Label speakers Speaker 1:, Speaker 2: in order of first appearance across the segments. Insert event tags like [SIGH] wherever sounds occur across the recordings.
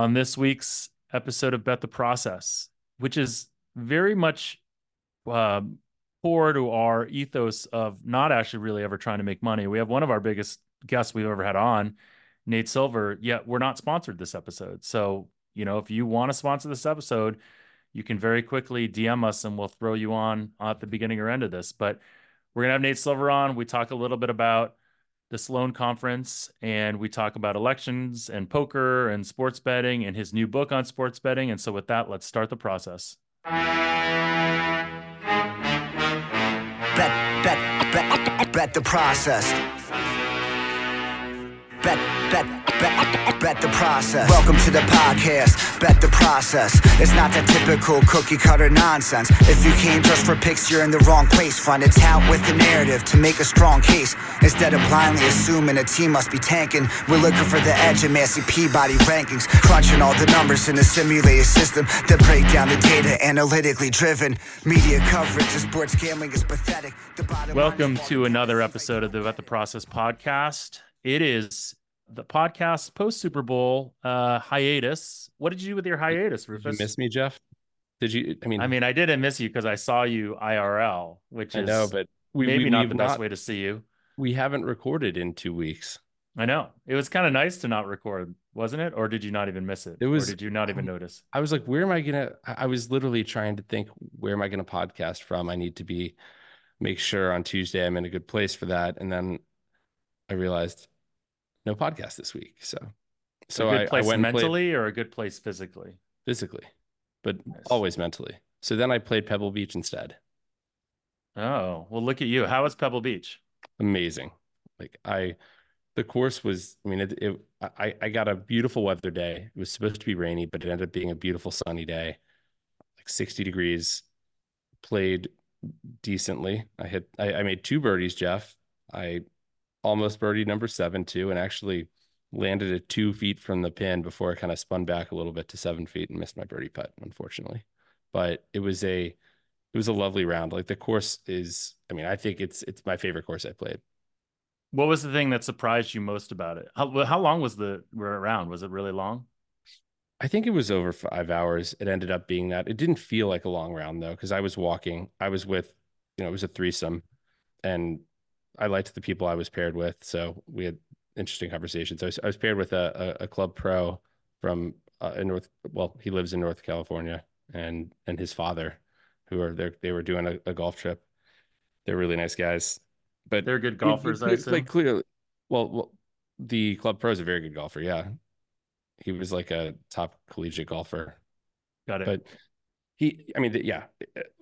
Speaker 1: on this week's episode of Bet the Process, which is very much uh, core to our ethos of not actually really ever trying to make money. We have one of our biggest guests we've ever had on, Nate Silver, yet we're not sponsored this episode. So, you know, if you want to sponsor this episode, you can very quickly DM us and we'll throw you on at the beginning or end of this. But we're going to have Nate Silver on. We talk a little bit about the Sloan Conference and we talk about elections and poker and sports betting and his new book on sports betting. And so, with that, let's start the process.
Speaker 2: Bet, bet, bet, bet the process. Bet, bet, bet, bet the process. Welcome to the podcast. Bet the process. It's not that typical cookie cutter nonsense. If you came just for picks, you're in the wrong place. Find a tout with the narrative to make a strong case. Instead of blindly assuming a team must be tanking, we're looking for the edge in Massey Peabody rankings. Crunching all the numbers in a simulated system that break down the data analytically driven. Media coverage of sports gambling is pathetic. The bottom
Speaker 1: Welcome to another episode of the Bet the Process podcast. It is the podcast post Super Bowl uh, hiatus. What did you do with your hiatus,
Speaker 3: Did you
Speaker 1: Rufus?
Speaker 3: miss me, Jeff? Did you? I mean,
Speaker 1: I mean, I didn't miss you because I saw you IRL, which
Speaker 3: I
Speaker 1: is
Speaker 3: know, but we,
Speaker 1: maybe
Speaker 3: we,
Speaker 1: not the best way to see you.
Speaker 3: We haven't recorded in two weeks.
Speaker 1: I know it was kind of nice to not record, wasn't it? Or did you not even miss it?
Speaker 3: It was-
Speaker 1: Or did you not even
Speaker 3: um,
Speaker 1: notice?
Speaker 3: I was like, where am I gonna? I was literally trying to think, where am I gonna podcast from? I need to be make sure on Tuesday I'm in a good place for that, and then I realized no podcast this week. So, so
Speaker 1: a good
Speaker 3: I, I
Speaker 1: place
Speaker 3: went and played
Speaker 1: mentally or a good place physically?
Speaker 3: physically, but
Speaker 1: Nice.
Speaker 3: always mentally. So then I played Pebble Beach instead.
Speaker 1: Oh, well, look at you. How was Pebble Beach?
Speaker 3: amazing. Like I, the course was. I mean, it. it I I got a beautiful weather day. It was supposed to be rainy, but it ended up being a beautiful sunny day, like sixty degrees. Played decently. I hit. I, I made two birdies, Jeff. I almost birdied number seven too, and actually landed at two feet from the pin before I kind of spun back a little bit to seven feet and missed my birdie putt, unfortunately. But it was a it was a lovely round. Like the course is, I mean, I think it's it's my favorite course I played.
Speaker 1: What was the thing that surprised you most about it? How how long was the round? Was it really long?
Speaker 3: I think it was over five hours. It ended up being that. It didn't feel like a long round though, because I was walking. I was with, you know, it was a threesome, and I liked the people I was paired with. So we had interesting conversations. I was, I was paired with a, a, a club pro from uh, in North. Well, he lives in North California, and and his father, who are there. They were doing a, a golf trip. They're really nice guys, but
Speaker 1: They're good golfers, assume.
Speaker 3: Like clearly, well, well, the club pro is a very good golfer. Yeah, he was like a top collegiate golfer.
Speaker 1: Got it.
Speaker 3: But he, I mean, yeah,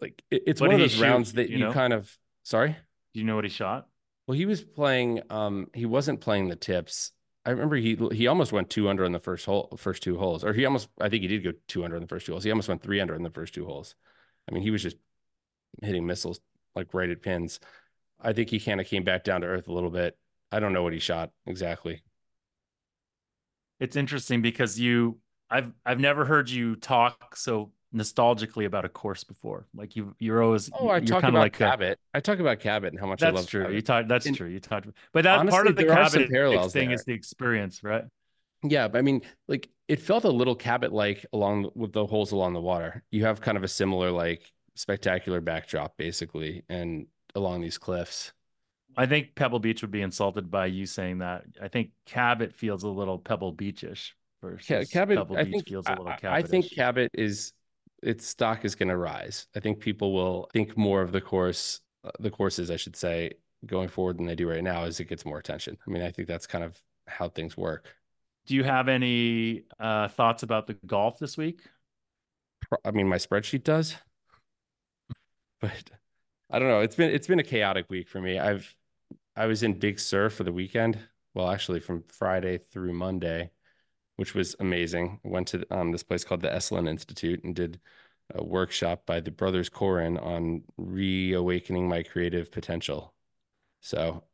Speaker 3: like it- it's
Speaker 1: What
Speaker 3: one of those
Speaker 1: shoot,
Speaker 3: rounds that
Speaker 1: you
Speaker 3: you
Speaker 1: know?
Speaker 3: kind of. Sorry.
Speaker 1: Do you know what he shot?
Speaker 3: Well, he was playing. Um, he wasn't playing the tips. I remember he he almost went two under in the first hole, first two holes, or he almost. I think he did go two under in the first two holes. He almost went three under in the first two holes. I mean, he was just hitting missiles like right at pins. I think he kind of came back down to earth a little bit. I don't know what he shot exactly.
Speaker 1: It's interesting because you I've I've never heard you talk so nostalgically about a course before. Like you you're always
Speaker 3: Oh, I
Speaker 1: you're
Speaker 3: talk about
Speaker 1: like
Speaker 3: Cabot. I talk about Cabot and how much I
Speaker 1: that's
Speaker 3: love
Speaker 1: true.
Speaker 3: Cabot.
Speaker 1: You talk that's
Speaker 3: And
Speaker 1: true. You talked but that part of the
Speaker 3: Cabot
Speaker 1: thing
Speaker 3: there.
Speaker 1: is the experience, right?
Speaker 3: Yeah, but I mean, like it felt a little Cabot like along with the holes along the water. You have kind of a similar like spectacular backdrop basically, and along these cliffs.
Speaker 1: I think Pebble Beach would be insulted by you saying that. I think Cabot feels a little Pebble Beachish versus
Speaker 3: Ca- Cabot,
Speaker 1: Pebble
Speaker 3: I
Speaker 1: Beach
Speaker 3: think
Speaker 1: feels a little Cabot.
Speaker 3: I think Cabot is its stock is going to rise. I think people will think more of the course, uh, the courses, I should say, going forward than they do right now as it gets more attention. I mean, I think that's kind of how things work.
Speaker 1: Do you have any uh, thoughts about the golf this week?
Speaker 3: I mean, my spreadsheet does, [LAUGHS] but I don't know. It's been it's been a chaotic week for me. I've I was in Big Sur for the weekend. Well, actually, from Friday through Monday, which was amazing. I went to um, this place called the Esalen Institute and did a workshop by the brothers Corin on reawakening my creative potential. So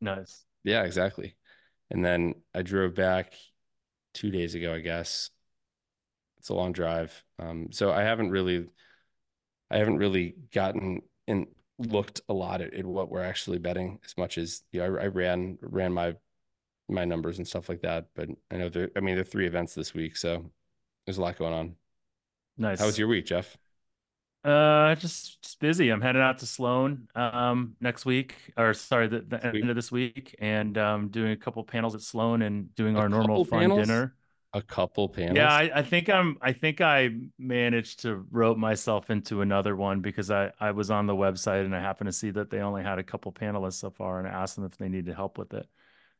Speaker 1: Nice.
Speaker 3: yeah, exactly. And then I drove back two days ago, I guess. It's a long drive. Um, so I haven't really, I haven't really gotten and looked a lot at, at what we're actually betting as much as you know, I, I ran ran my my numbers and stuff like that. But I know there, I mean, there are three events this week, so There's a lot going on.
Speaker 1: Nice.
Speaker 3: How was your week, Jeff?
Speaker 1: Uh, just just busy. I'm heading out to Sloan um next week, or sorry, the, the end of this week, and um doing a couple panels at Sloan and doing
Speaker 3: A
Speaker 1: our normal fun
Speaker 3: panels?
Speaker 1: dinner.
Speaker 3: A couple panels.
Speaker 1: Yeah, I, I think I'm. I think I managed to rope myself into another one because I I was on the website and I happened to see that they only had a couple panelists so far, and I asked them if they needed help with it.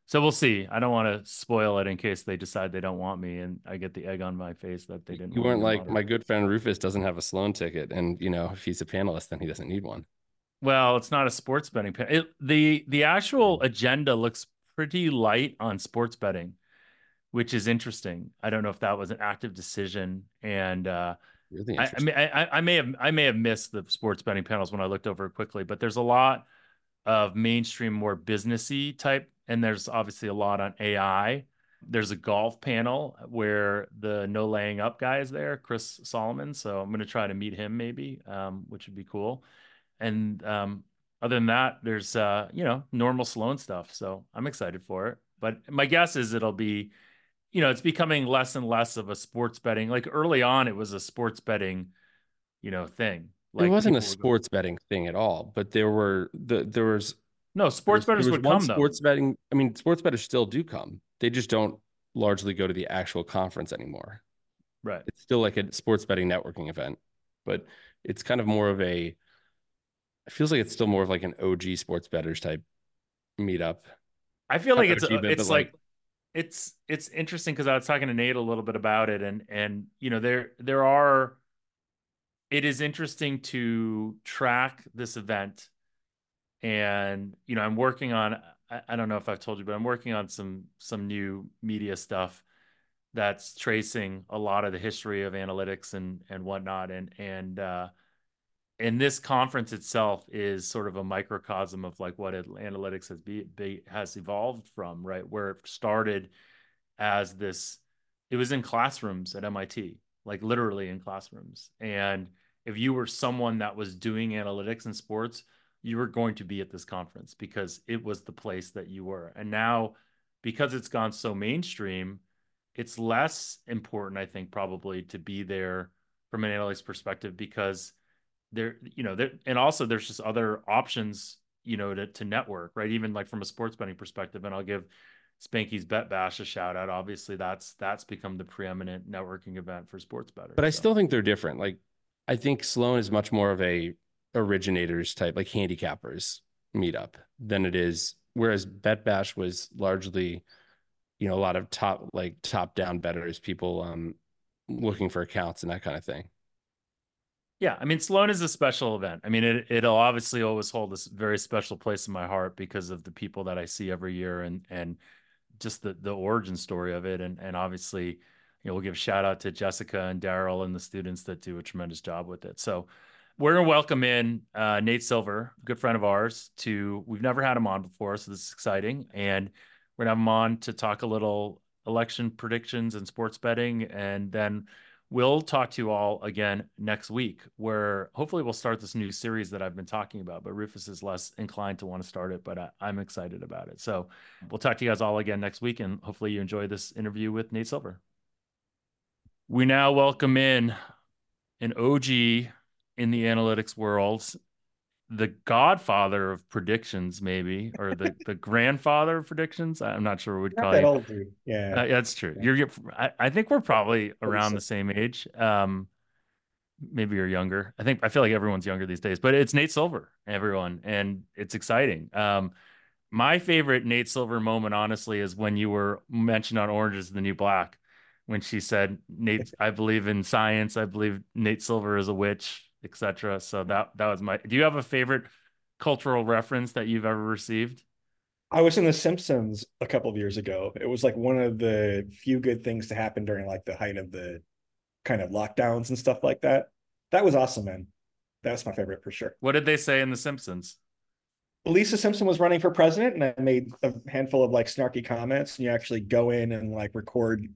Speaker 1: So we'll see. I don't want to spoil it in case they decide they don't want me and I get the egg on my face that they didn't.
Speaker 3: you weren't like my good friend Rufus doesn't have a Sloan ticket, and you know if he's a panelist, then he doesn't need one.
Speaker 1: Well, it's not a sports betting. pa- It, the the actual agenda looks pretty light on sports betting, which is interesting. I don't know if that was an active decision, and uh,
Speaker 3: Really
Speaker 1: I, I mean, I, I- I may have I may have missed the sports betting panels when I looked over it quickly, but there's a lot of mainstream, more businessy type, and there's obviously a lot on AI. There's a golf panel where the no laying up guy is there, Chris Solomon. So I'm going to try to meet him maybe, um, which would be cool. And um, other than that, there's uh, you know normal Sloan stuff. So I'm excited for it. But my guess is it'll be, you know, it's becoming less and less of a sports betting. Like early on, it was a sports betting, you know, thing. Like
Speaker 3: it wasn't a
Speaker 1: people would go-
Speaker 3: sports betting thing at all, but there were the there was
Speaker 1: No, sports
Speaker 3: there was-
Speaker 1: bettors would come though.
Speaker 3: sports betting. I mean, sports bettors still do come. They just don't largely go to the actual conference anymore.
Speaker 1: Right.
Speaker 3: It's still like a sports betting networking event, but it's kind of more of a. It feels like it's still more of like an OG sports bettors type meetup.
Speaker 1: I feel like it's
Speaker 3: OG,
Speaker 1: it's like,
Speaker 3: like-
Speaker 1: it's it's interesting because I was talking to Nate a little bit about it, and and you know there there are. It is interesting to track this event, and you know I'm working on. I, I don't know if I've told you, but I'm working on some some new media stuff that's tracing a lot of the history of analytics and and whatnot, and and uh, and this conference itself is sort of a microcosm of like what analytics has be, be has evolved from right where it started as this it was in classrooms at MIT like literally in classrooms and if you were someone that was doing analytics in sports you were going to be at this conference because it was the place that you were and now because it's gone so mainstream it's less important i think probably to be there from an analyst perspective because there you know there and also there's just other options you know to, to network right even like from a sports betting perspective and i'll give spanky's bet bash a shout out obviously that's that's become the preeminent networking event for sports bettors
Speaker 3: But I
Speaker 1: so.
Speaker 3: still think they're different. Like I think Sloan is much more of a originators type, like handicappers meetup than it is. Whereas Bet Bash was largely, you know, a lot of top like top down betters, people um looking for accounts and that kind of thing.
Speaker 1: Yeah, I mean Sloan is a special event. I mean it it'll obviously always hold this very special place in my heart because of the people that I see every year and and just the the origin story of it and and obviously you know we'll give shout out to Jessica and Daryl and the students that do a tremendous job with it. So we're gonna welcome in uh, Nate Silver, a good friend of ours. To we've never had him on before, so this is exciting, and we're gonna have him on to talk a little election predictions and sports betting, and then we'll talk to you all again next week, where hopefully we'll start this new series that I've been talking about. But Rufus is less inclined to want to start it, but I, I'm excited about it. So we'll talk to you guys all again next week, and hopefully you enjoy this interview with Nate Silver. We now welcome in an OG in the analytics world, the godfather of predictions, maybe, or the, [LAUGHS] the grandfather of predictions. I'm not sure what we'd
Speaker 4: Not
Speaker 1: call
Speaker 4: that
Speaker 1: you.
Speaker 4: old, dude. Yeah.
Speaker 1: Uh, that's true.
Speaker 4: Yeah.
Speaker 1: You're, you're I, I think we're probably around the same age. Um, maybe you're younger. I think I feel like everyone's younger these days, but it's Nate Silver, everyone, and it's exciting. Um, my favorite Nate Silver moment, honestly, is when you were mentioned on Orange is the New Black, when she said, "Nate, [LAUGHS] I believe in science. I believe Nate Silver is a witch, etc." So that that was my. Do you have a favorite cultural reference that you've ever received?
Speaker 4: I was in The Simpsons a couple of years ago. It was like one of the few good things to happen during like the height of the kind of lockdowns and stuff like that. That was awesome, man. That was my favorite for sure.
Speaker 1: What did they say in The Simpsons?
Speaker 4: Lisa Simpson was running for president, and I made a handful of like snarky comments, and you actually go in and like record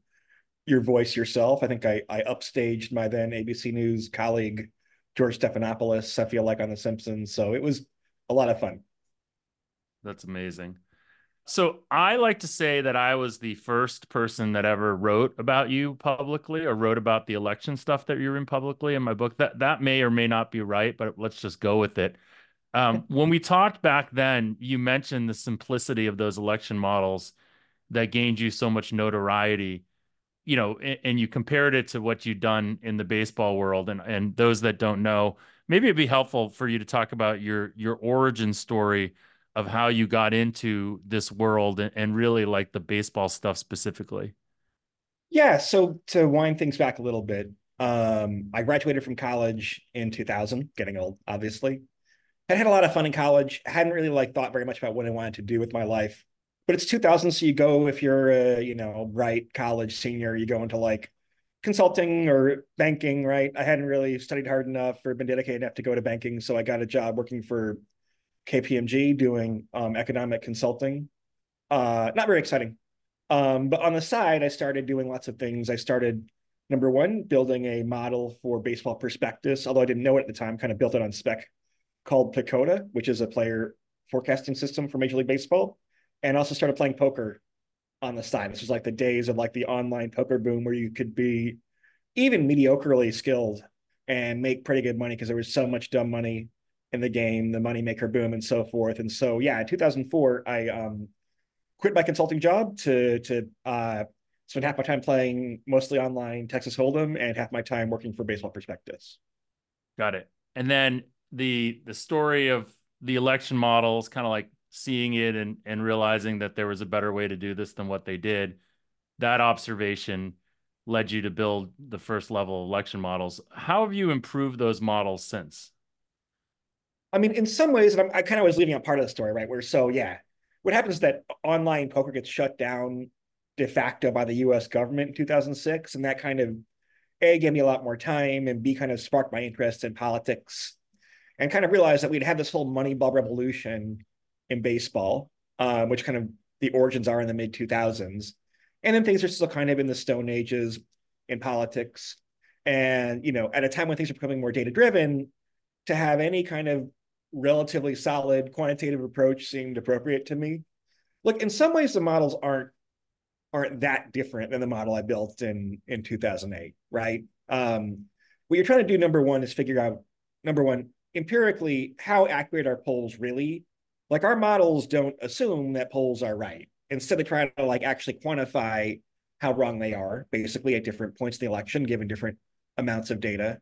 Speaker 4: your voice yourself. I think I I upstaged my then ABC News colleague George Stephanopoulos. I feel like on The Simpsons, so it was a lot of fun.
Speaker 1: That's amazing. so I like to say that I was the first person that ever wrote about you publicly or wrote about the election stuff that you're in publicly in my book. That that may or may not be right, but let's just go with it. Um, when we talked back then, you mentioned the simplicity of those election models that gained you so much notoriety. You know, and, and you compared it to what you've done in the baseball world. And and those that don't know, maybe it'd be helpful for you to talk about your your origin story of how you got into this world and, and really like the baseball stuff specifically.
Speaker 4: Yeah, so to wind things back a little bit, um, I graduated from college in 2000, getting old, obviously. I had a lot of fun in college. I hadn't really like thought very much about what I wanted to do with my life. But it's 2000, so you go if you're a, you know, bright college senior, you go into like consulting or banking, right? I hadn't really studied hard enough or been dedicated enough to go to banking, so I got a job working for KPMG doing um, economic consulting. Uh, not very exciting. Um, but on the side, I started doing lots of things. I started, number one, building a model for baseball prospectus, although I didn't know it at the time, kind of built it on spec, called PECOTA, which is a player forecasting system for Major League Baseball, and also started playing poker on the side. This was like the days of like the online poker boom where you could be even mediocrely skilled and make pretty good money because there was so much dumb money in the game, the moneymaker boom, and so forth. And so, yeah, in 2004, I um, quit my consulting job to to uh, spend half my time playing mostly online Texas Hold'em and half my time working for Baseball Prospectus.
Speaker 1: Got it. And then the the story of the election models, kind of like seeing it and and realizing that there was a better way to do this than what they did. That observation led you to build the first level election models. How have you improved those models since?
Speaker 4: I mean, in some ways, and I'm, i kind of was leaving out part of the story, right? Where so yeah, what happens is that online poker gets shut down de facto by the U.S. government in 2006, and that kind of a gave me a lot more time, and b kind of sparked my interest in politics, and kind of realized that we'd had this whole money Moneyball revolution in baseball, um, which kind of the origins are in the mid 2000s, and then things are still kind of in the Stone Ages in politics, and you know, at a time when things are becoming more data driven, to have any kind of relatively solid quantitative approach seemed appropriate to me. Look, in some ways, the models aren't aren't that different than the model I built in in 2008, right? Um, what you're trying to do, number one, is figure out number one empirically how accurate are polls really. Like our models don't assume that polls are right. Instead, they try to like actually quantify how wrong they are, basically at different points in the election, given different amounts of data.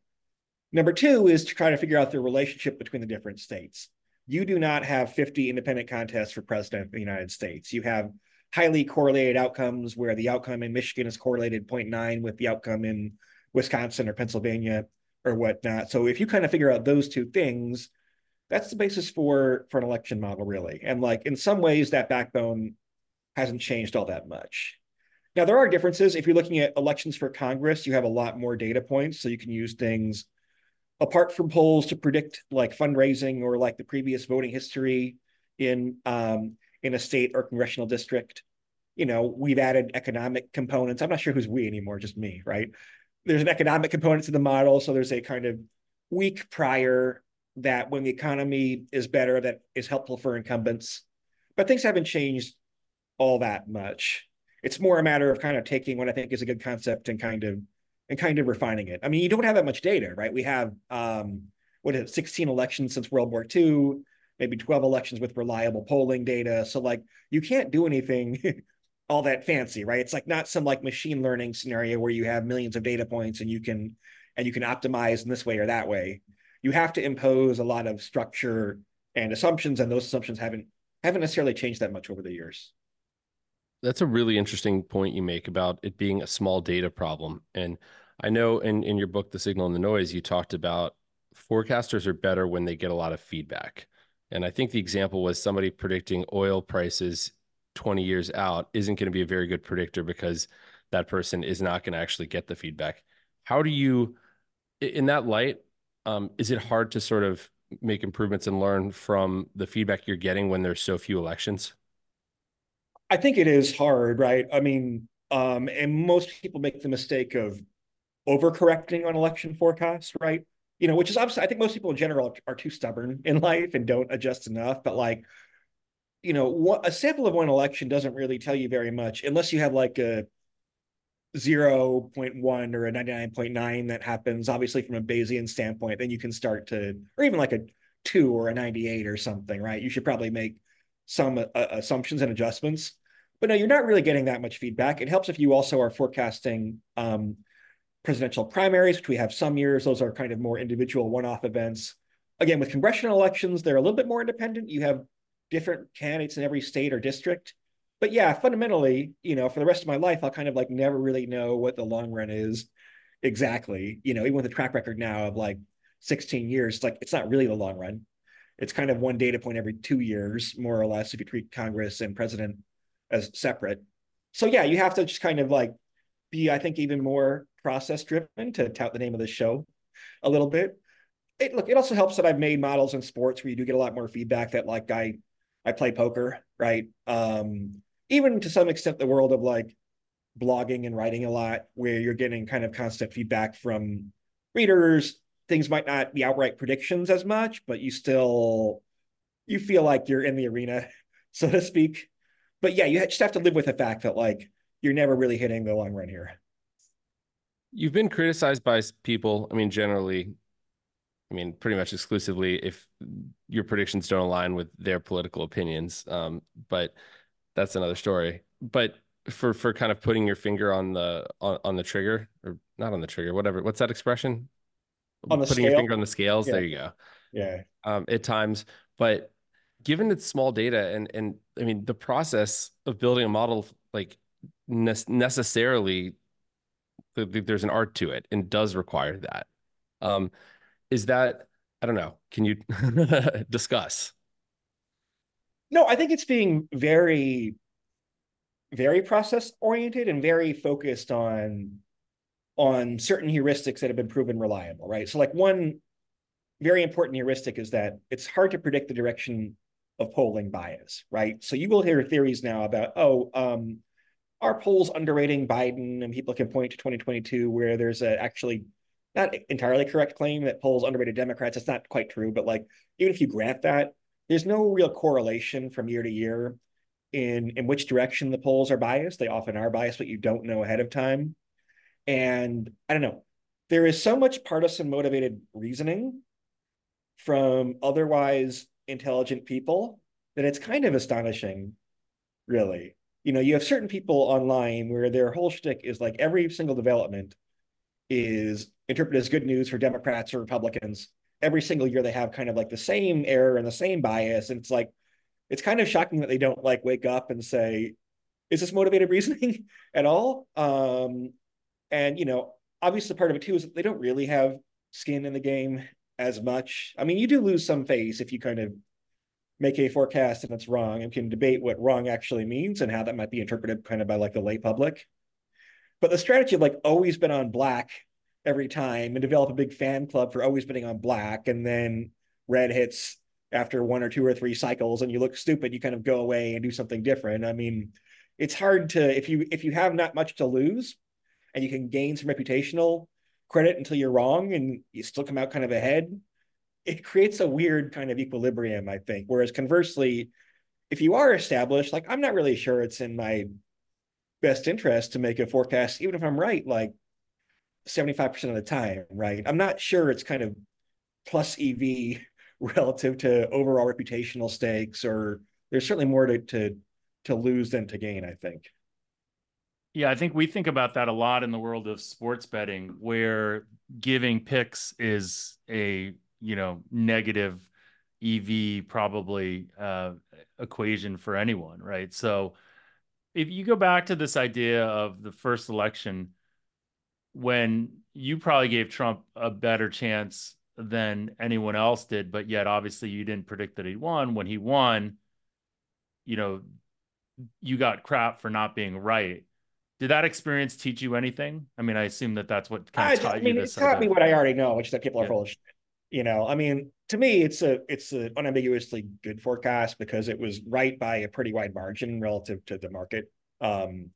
Speaker 4: Number two is to try to figure out the relationship between the different states. You do not have 50 independent contests for president of the United States. You have highly correlated outcomes where the outcome in Michigan is correlated 0.9 with the outcome in Wisconsin or Pennsylvania or whatnot. So if you kind of figure out those two things, that's the basis for for an election model, really. And like in some ways, that backbone hasn't changed all that much. Now there are differences. If you're looking at elections for Congress, you have a lot more data points, so you can use things apart from polls to predict like fundraising or like the previous voting history in um, in a state or congressional district. You know, we've added economic components. I'm not sure who's we anymore, just me, right? There's an economic component to the model, so there's a kind of weak prior that when the economy is better, that is helpful for incumbents. But things haven't changed all that much. It's more a matter of kind of taking what I think is a good concept and kind of and kind of refining it. I mean, you don't have that much data, right? We have um, what is it, 16 elections since World War II, maybe 12 elections with reliable polling data. So like you can't do anything [LAUGHS] all that fancy, right? It's like not some like machine learning scenario where you have millions of data points and you can and you can optimize in this way or that way. You have to impose a lot of structure and assumptions, and those assumptions haven't haven't necessarily changed that much over the years.
Speaker 3: That's a really interesting point you make about it being a small data problem. And I know in, in your book, The Signal and the Noise, you talked about forecasters are better when they get a lot of feedback. And I think the example was somebody predicting oil prices 20 years out isn't going to be a very good predictor because that person is not going to actually get the feedback. How do you, in that light, um, is it hard to sort of make improvements and learn from the feedback you're getting when there's so few elections?
Speaker 4: I think it is hard, right? I mean, um, and most people make the mistake of overcorrecting on election forecasts, right? You know, which is obviously, I think most people in general are too stubborn in life and don't adjust enough. But like, you know, what, a sample of one election doesn't really tell you very much unless you have like a 0.1 or a 99.9 that happens obviously from a Bayesian standpoint, then you can start to, or even like a two or a 98 or something, right? You should probably make some uh, assumptions and adjustments. But no, you're not really getting that much feedback. It helps if you also are forecasting um, presidential primaries, which we have some years. Those are kind of more individual one-off events. Again, with congressional elections, they're a little bit more independent. You have different candidates in every state or district. But yeah, fundamentally, you know, for the rest of my life, I'll kind of like never really know what the long run is exactly. You know, even with a track record now of like 16 years, it's like it's not really the long run. It's kind of one data point every two years, more or less, if you treat Congress and president as separate. So yeah, you have to just kind of like be, I think, even more process driven to tout the name of the show a little bit. It, look, it also helps that I've made models in sports where you do get a lot more feedback that like I I play poker, right? Um, even to some extent the world of like blogging and writing a lot where you're getting kind of constant feedback from readers. Things might not be outright predictions as much but you still you feel like you're in the arena [LAUGHS] so to speak. But yeah you just have to live with the fact that like you're never really hitting the long run here.
Speaker 3: You've been criticized by people i mean generally i mean pretty much exclusively if your predictions don't align with their political opinions um, but that's another story. But for for kind of putting your finger on the on, on the trigger or not on the trigger, whatever. What's that expression?
Speaker 4: On the
Speaker 3: putting
Speaker 4: scale?
Speaker 3: your finger on the scales.
Speaker 4: Yeah.
Speaker 3: There you go.
Speaker 4: yeah
Speaker 3: Um, at times, but given it's small data and and I mean the process of building a model like ne- necessarily th- th- there's an art to it and does require that. Um, is that I don't know. Can you [LAUGHS] discuss?
Speaker 4: No, I think it's being very, very process oriented and very focused on on certain heuristics that have been proven reliable, right? So like one very important heuristic is that it's hard to predict the direction of polling bias, right? So you will hear theories now about, oh, um, are polls underrating Biden? And people can point to 2022 where there's a actually not entirely correct claim that polls underrated Democrats. It's not quite true, but like even if you grant that, there's no real correlation from year to year in in which direction the polls are biased. They often are biased, but you don't know ahead of time. And I don't know. There is so much partisan motivated reasoning from otherwise intelligent people that it's kind of astonishing, really. You know, you have certain people online where their whole shtick is like every single development is interpreted as good news for Democrats or Republicans. Every single year they have kind of like the same error and the same bias. And it's like, it's kind of shocking that they don't like wake up and say, is this motivated reasoning [LAUGHS] at all? Um, and, you know, obviously part of it too is that they don't really have skin in the game as much. I mean, you do lose some face if you kind of make a forecast and it's wrong and can debate what wrong actually means and how that might be interpreted kind of by like the lay public. But the strategy of like always been on black every time and develop a big fan club for always betting on black and then red hits after one or two or three cycles and you look stupid, you kind of go away and do something different. I mean, it's hard to if you if you have not much to lose and you can gain some reputational credit until you're wrong and you still come out kind of ahead, it creates a weird kind of equilibrium, I think. Whereas conversely, if you are established, like I'm not really sure it's in my best interest to make a forecast, even if I'm right, like 75% of the time, right? I'm not sure it's kind of plus EV [LAUGHS] relative to overall reputational stakes, or there's certainly more to to to lose than to gain, I think.
Speaker 1: Yeah, I think we think about that a lot in the world of sports betting, where giving picks is a you know negative EV probably uh, equation for anyone, right? So if you go back to this idea of the first election, when you probably gave Trump a better chance than anyone else did, but yet obviously you didn't predict that he won. When he won, you know, you got crap for not being right. Did that experience teach you anything? I mean, I assume that that's what kind
Speaker 4: I,
Speaker 1: of taught
Speaker 4: I mean,
Speaker 1: you
Speaker 4: it taught me what I already know, which is that people are
Speaker 1: Yeah.
Speaker 4: full of shit. You know, I mean, to me, it's a it's an unambiguously good forecast because it was right by a pretty wide margin relative to the market. Um,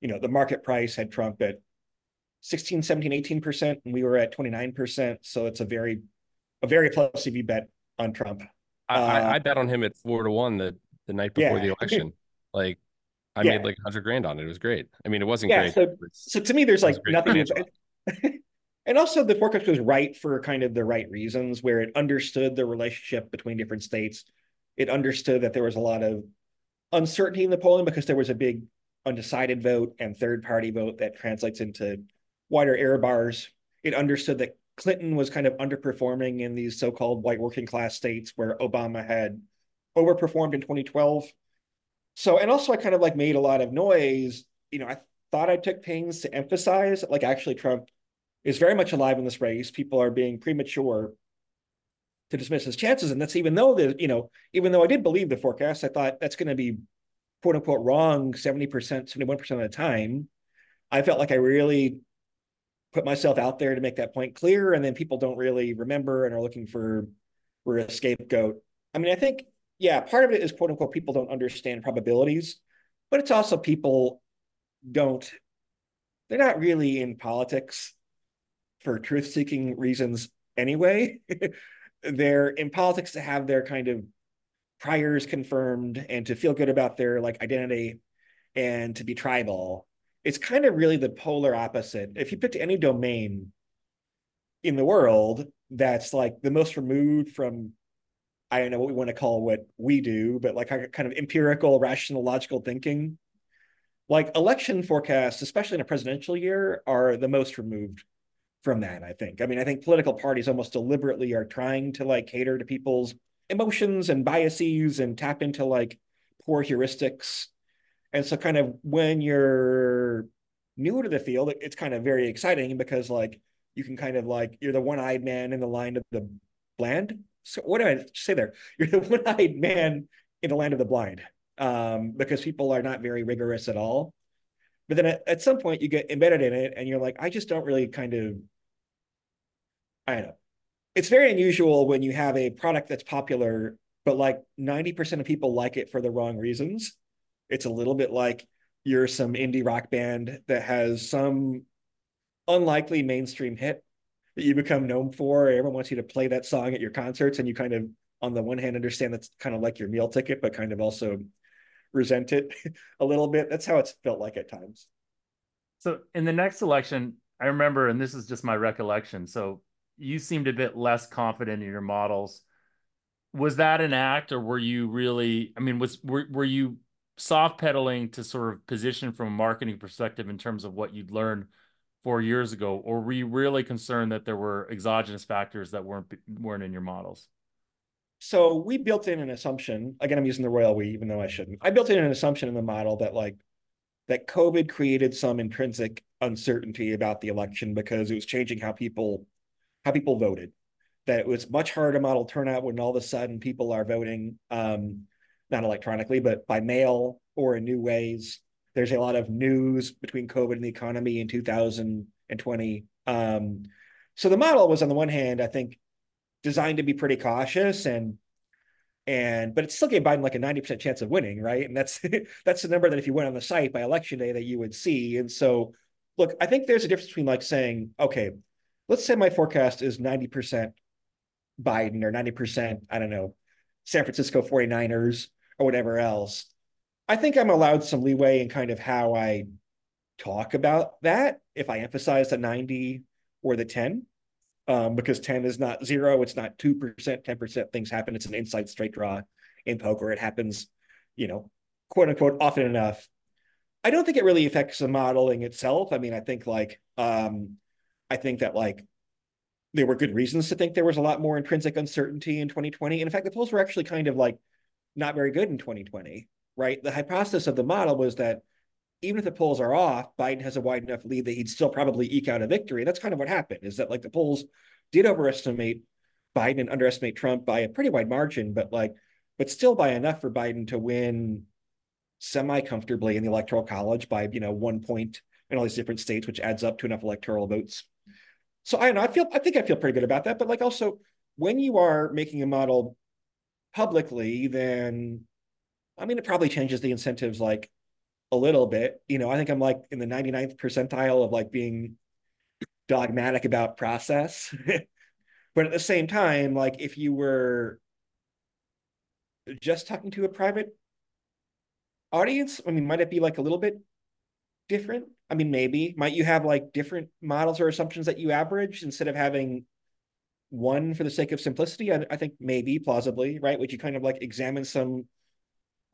Speaker 4: you know, the market price had Trump at 16, 17, 18%, and we were at 29%. So it's a very, a very plus EV bet on Trump.
Speaker 3: I,
Speaker 4: Uh,
Speaker 3: I, I bet on him at four to one the the night before
Speaker 4: Yeah.
Speaker 3: the election. like I
Speaker 4: Yeah.
Speaker 3: made like hundred grand on it. It was great. I mean, it wasn't
Speaker 4: Yeah,
Speaker 3: great.
Speaker 4: so- So to me, there's like nothing. [LAUGHS] and also, the forecast was right for kind of the right reasons, where it understood the relationship between different states. It understood that there was a lot of uncertainty in the polling because there was a big undecided vote and third party vote that translates into wider error bars. It understood that Clinton was kind of underperforming in these so called white working class states where Obama had overperformed in 2012. So, and also, I kind of like made a lot of noise. You know, I thought I took pains to emphasize, that like, actually, Trump is very much alive in this race. People are being premature to dismiss his chances. And that's even though the, you know, even though I did believe the forecast, I thought that's going to be quote unquote wrong 70%, 71% of the time. I felt like I really put myself out there to make that point clear. And then people don't really remember and are looking for, for a scapegoat. I mean, I think, yeah, part of it is quote unquote, people don't understand probabilities, but it's also people don't, they're not really in politics for truth seeking reasons anyway. [LAUGHS] they're in politics to have their kind of priors confirmed and to feel good about their like identity and to be tribal. It's kind of really the polar opposite. If you picked any domain in the world that's like the most removed from I don't know what we want to call what we do, but like kind of empirical, rational, logical thinking. Like election forecasts, especially in a presidential year, are the most removed from that, I think. I mean, I think political parties almost deliberately are trying to like cater to people's emotions and biases and tap into like poor heuristics. And so kind of when you're new to the field, it's kind of very exciting because like you can kind of like you're the one-eyed man in the line of the bland. So what did I say there? [LAUGHS] You're the one-eyed man in the land of the blind. Um, because people are not very rigorous at all. But then at, at some point you get embedded in it and you're like, I just don't really kind of I don't know. It's very unusual when you have a product that's popular, but like 90% of people like it for the wrong reasons. It's a little bit like you're some indie rock band that has some unlikely mainstream hit that you become known for. Everyone wants you to play that song at your concerts, and you kind of, on the one hand, understand that's kind of like your meal ticket, but kind of also resent it [LAUGHS] a little bit. That's how it's felt like at times.
Speaker 1: So in the next election, I remember, and this is just my recollection. So you seemed a bit less confident in your models. Was that an act, or were you really? I mean, was were were you soft pedaling to sort of position from a marketing perspective in terms of what you'd learned four years ago, or were you really concerned that there were exogenous factors that weren't weren't in your models?
Speaker 4: So we built in an assumption. Again, I'm using the royal we, even though I shouldn't. I built in an assumption in the model that like that COVID created some intrinsic uncertainty about the election because it was changing how people how people voted. That it was much harder to model turnout when all of a sudden people are voting um, not electronically, but by mail or in new ways. There's a lot of news between COVID and the economy in 2020. Um, so the model was on the one hand, I think, designed to be pretty cautious and and but it still gave Biden like a 90% chance of winning, right? And that's [LAUGHS] that's the number that if you went on the site by election day that you would see. And so look, I think there's a difference between like saying, okay, let's say my forecast is 90% Biden or 90%, I don't know, San Francisco 49ers or whatever else. I think I'm allowed some leeway in kind of how I talk about that if I emphasize the 90 or the 10 um, because 10 is not zero, it's not 2%, 10% things happen. It's an inside straight draw in poker. It happens, you know, quote unquote, often enough. I don't think it really affects the modeling itself. I mean, I think like, um, I think that like there were good reasons to think there was a lot more intrinsic uncertainty in 2020. And in fact, the polls were actually kind of like not very good in 2020, right? The hypothesis of the model was that even if the polls are off, Biden has a wide enough lead that he'd still probably eke out a victory. That's kind of what happened is that like the polls did overestimate Biden and underestimate Trump by a pretty wide margin, but like, but still by enough for Biden to win semi comfortably in the electoral college by, you know, one point in all these different states, which adds up to enough electoral votes. So I don't know, I feel, I think I feel pretty good about that. But like also when you are making a model publicly, then I mean, it probably changes the incentives like a little bit. You know, I think I'm like in the 99th percentile of like being dogmatic about process. [LAUGHS] but at the same time, like if you were just talking to a private audience, I mean, might it be like a little bit different? I mean, maybe. Might you have like different models or assumptions that you average instead of having one for the sake of simplicity? I, I think maybe plausibly, right? Would you kind of like examine some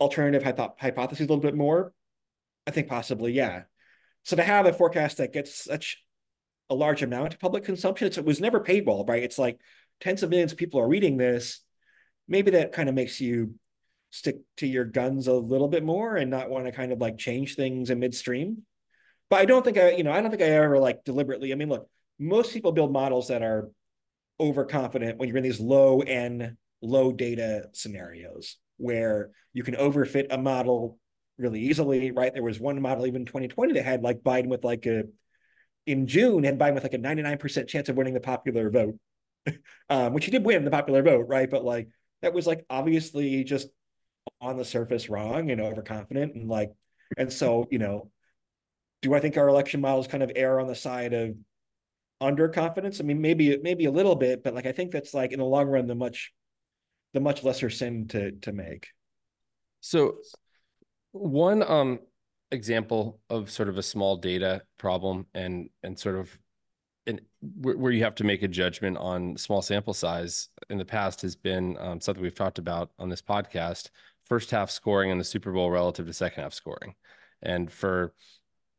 Speaker 4: alternative hypo- hypotheses a little bit more? I think possibly, yeah. So to have a forecast that gets such a large amount of public consumption, it was never paywall, right? It's like tens of millions of people are reading this. Maybe that kind of makes you stick to your guns a little bit more and not want to kind of like change things in midstream. But I don't think I, you know, I don't think I ever like deliberately. I mean, look, most people build models that are overconfident when you're in these low end, low data scenarios where you can overfit a model really easily, right? There was one model even 2020 that had like Biden with like a in June had Biden with like a 99% chance of winning the popular vote. [LAUGHS] um, which he did win the popular vote, right? But like that was like obviously just on the surface wrong and overconfident and like and so you know do i think our election models kind of err on the side of underconfidence i mean maybe maybe a little bit but like i think that's like in the long run the much the much lesser sin to to make
Speaker 3: so one um example of sort of a small data problem and and sort of and where you have to make a judgment on small sample size in the past has been um, something we've talked about on this podcast first half scoring in the Super Bowl relative to second half scoring. And for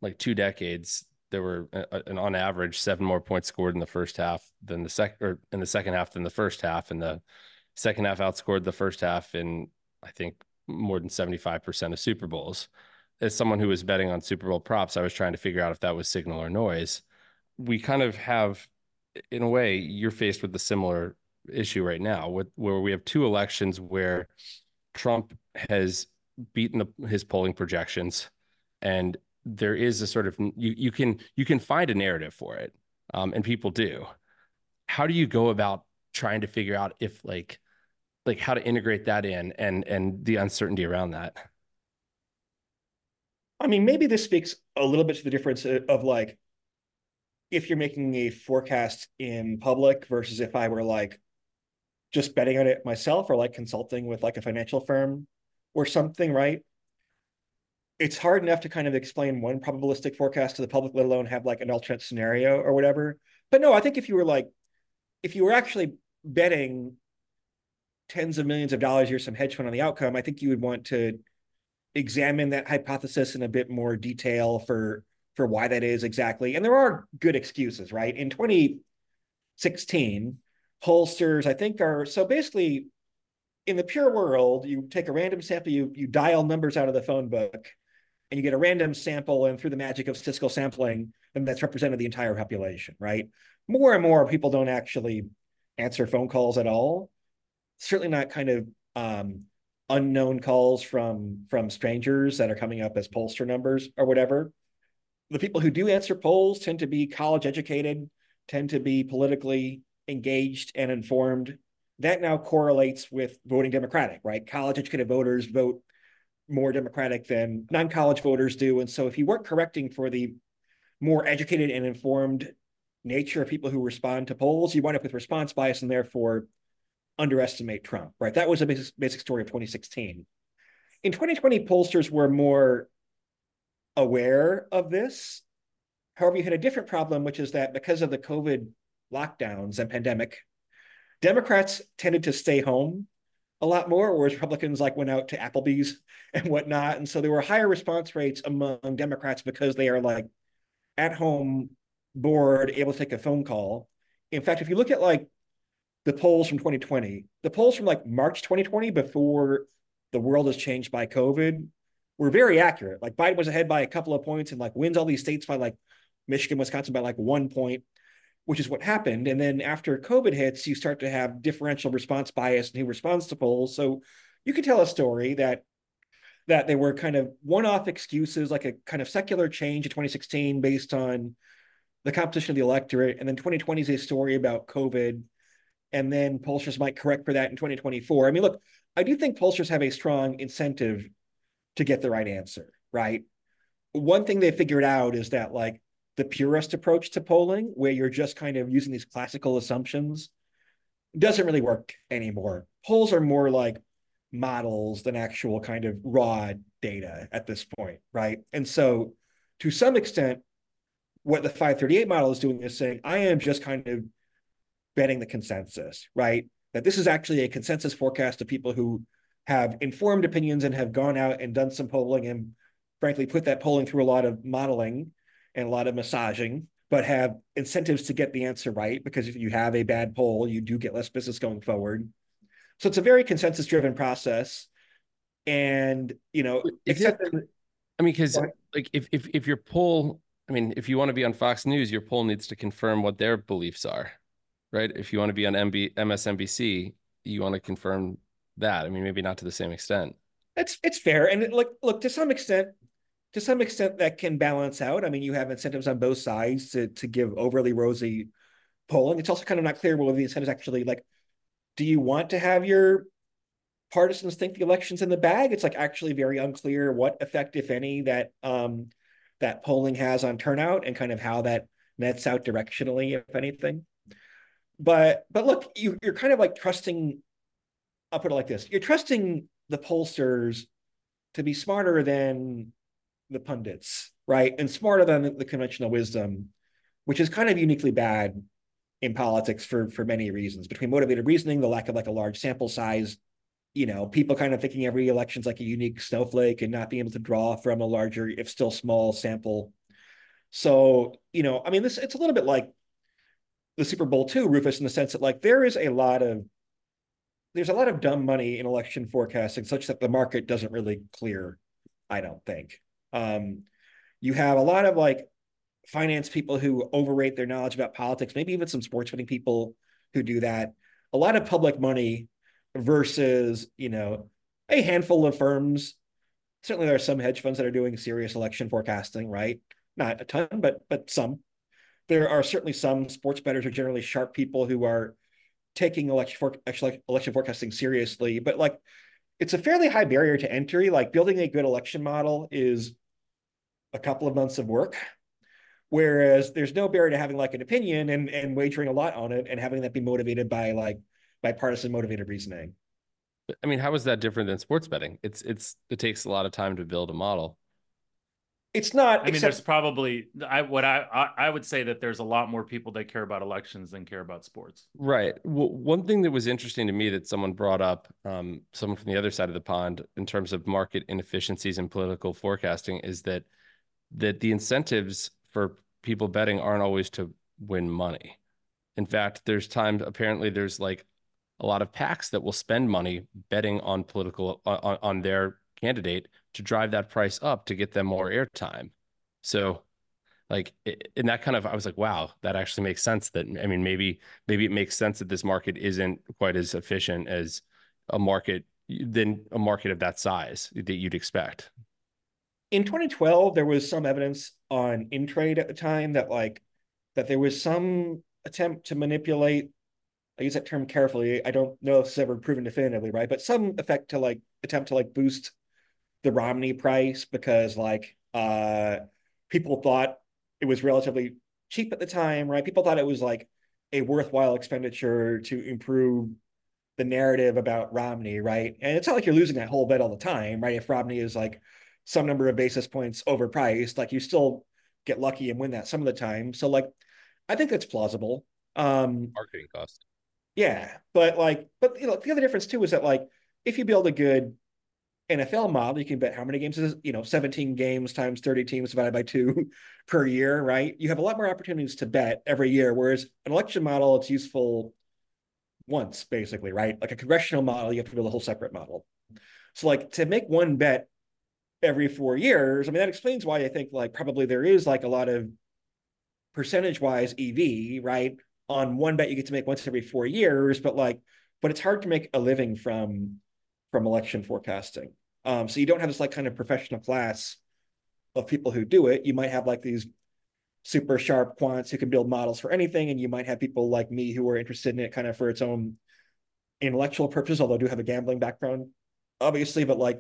Speaker 3: like two decades, there were uh, uh, an on average seven more points scored in the first half than the second or in the second half than the first half. And the second half outscored the first half in, I think, more than 75% of Super Bowls. As someone who was betting on Super Bowl props, I was trying to figure out if that was signal or noise. We kind of have, in a way, you're faced with a similar issue right now, with where we have two elections where Trump has beaten the, his polling projections, and there is a sort of you you can you can find a narrative for it, um, and people do. How do you go about trying to figure out if like like how to integrate that in and and the uncertainty around that?
Speaker 4: I mean, maybe this speaks a little bit to the difference of like if you're making a forecast in public versus if I were like just betting on it myself or like consulting with like a financial firm or something, right? It's hard enough to kind of explain one probabilistic forecast to the public, let alone have like an alternate scenario or whatever. But no, I think if you were like, if you were actually betting tens of millions of dollars, you're some hedge fund on the outcome, I think you would want to examine that hypothesis in a bit more detail for for why that is exactly. And there are good excuses, right? In 2016, pollsters, I think, are so basically in the pure world, you take a random sample, you you dial numbers out of the phone book, and you get a random sample, and through the magic of statistical sampling, then that's represented the entire population, right? More and more people don't actually answer phone calls at all. Certainly not kind of um, unknown calls from from strangers that are coming up as pollster numbers or whatever. The people who do answer polls tend to be college educated, tend to be politically engaged and informed that now correlates with voting Democratic, right? College educated voters vote more Democratic than non college voters do. And so if you weren't correcting for the more educated and informed nature of people who respond to polls, you wind up with response bias and therefore underestimate Trump, right? That was a basic, basic story of 2016. In 2020, pollsters were more aware of this. However, you had a different problem, which is that because of the COVID lockdowns and pandemic, Democrats tended to stay home a lot more, whereas Republicans like went out to Applebee's [LAUGHS] and whatnot. And so there were higher response rates among Democrats because they are like at home, bored, able to take a phone call. In fact, if you look at like the polls from 2020, the polls from like March 2020 before the world has changed by COVID were very accurate. Like Biden was ahead by a couple of points and like wins all these states by like Michigan, Wisconsin by like one point which is what happened. And then after COVID hits, you start to have differential response bias and who responds to polls. So you could tell a story that that they were kind of one-off excuses, like a kind of secular change in 2016 based on the composition of the electorate. And then 2020 is a story about COVID. And then pollsters might correct for that in 2024. I mean, look, I do think pollsters have a strong incentive to get the right answer, right? One thing they figured out is that like the purist approach to polling, where you're just kind of using these classical assumptions, doesn't really work anymore. Polls are more like models than actual kind of raw data at this point, right? And so to some extent, what the 538 model is doing is saying, I am just kind of betting the consensus, right? That this is actually a consensus forecast of people who have informed opinions and have gone out and done some polling and frankly put that polling through a lot of modeling and a lot of massaging but have incentives to get the answer right because if you have a bad poll you do get less business going forward. So it's a very consensus driven process. And you know except
Speaker 3: it, i mean because like if, if if your poll i mean if you want to be on fox news your poll needs to confirm what their beliefs are right? If you want to be on MB, msnbc you want to confirm that. I mean, maybe not to the same extent.
Speaker 4: It's it's fair, and it, look look to some extent, to some extent that can balance out. I mean, you have incentives on both sides to to give overly rosy polling. It's also kind of not clear whether the incentives actually like. Do you want to have your partisans think the election's in the bag? It's like actually very unclear what effect, if any, that um that polling has on turnout and kind of how that nets out directionally, if anything. But but look, you, you're kind of like trusting I'll put it like this: you're trusting the pollsters to be smarter than the pundits, right, and smarter than the conventional wisdom, which is kind of uniquely bad in politics for for many reasons. Between motivated reasoning, the lack of like a large sample size, you know, people kind of thinking every election's like a unique snowflake and not being able to draw from a larger, if still small, sample. So, you know, I mean, this it's a little bit like the Super Bowl too, Rufus, in the sense that like there is a lot of there's a lot of dumb money in election forecasting such that the market doesn't really clear i don't think um, you have a lot of like finance people who overrate their knowledge about politics maybe even some sports betting people who do that. A lot of public money versus you know a handful of firms. Certainly there are some hedge funds that are doing serious election forecasting right? Not a ton but but some. There are certainly some sports bettors are generally sharp people who are taking election for election forecasting seriously, but like it's a fairly high barrier to entry. Like building a good election model is a couple of months of work. Whereas there's no barrier to having like an opinion and, and wagering a lot on it and having that be motivated by like bipartisan motivated reasoning.
Speaker 3: I mean, how is that different than sports betting? It's it's it takes a lot of time to build a model
Speaker 4: it's not.
Speaker 1: I mean, except... there's probably I what I, I, I would say that there's a lot more people that care about elections than care about sports.
Speaker 3: Right. Well, one thing that was interesting to me that someone brought up, um, someone from the other side of the pond, in terms of market inefficiencies in political forecasting, is that that the incentives for people betting aren't always to win money. In fact, there's times apparently there's like a lot of PACs that will spend money betting on political on, on their candidate to drive that price up to get them more airtime. So like in that kind of I was like, wow, that actually makes sense that I mean maybe maybe it makes sense that this market isn't quite as efficient as a market than a market of that size that you'd expect.
Speaker 4: In 2012, there was some evidence on Intrade at the time that like that there was some attempt to manipulate I use that term carefully. I don't know if it's ever proven definitively, right? But some effect to like attempt to like boost the Romney price because like uh people thought it was relatively cheap at the time, right? People thought it was like a worthwhile expenditure to improve the narrative about Romney, right? And it's not like you're losing that whole bet all the time, right? If Romney is like some number of basis points overpriced, like you still get lucky and win that some of the time. So like I think that's plausible. Um
Speaker 3: marketing cost.
Speaker 4: Yeah, but like but you know the other difference too is that like if you build a good NFL model, you can bet how many games is, you know, 17 games times 30 teams divided by two [LAUGHS] per year, right? You have a lot more opportunities to bet every year. Whereas an election model, it's useful once, basically, right? Like a congressional model, you have to build a whole separate model. So, like to make one bet every four years, I mean, that explains why I think like probably there is like a lot of percentage wise EV, right? On one bet you get to make once every four years, but like, but it's hard to make a living from from election forecasting. Um, so you don't have this like kind of professional class of people who do it. You might have like these super sharp quants who can build models for anything, and you might have people like me who are interested in it kind of for its own intellectual purposes, although I do have a gambling background, obviously, but like,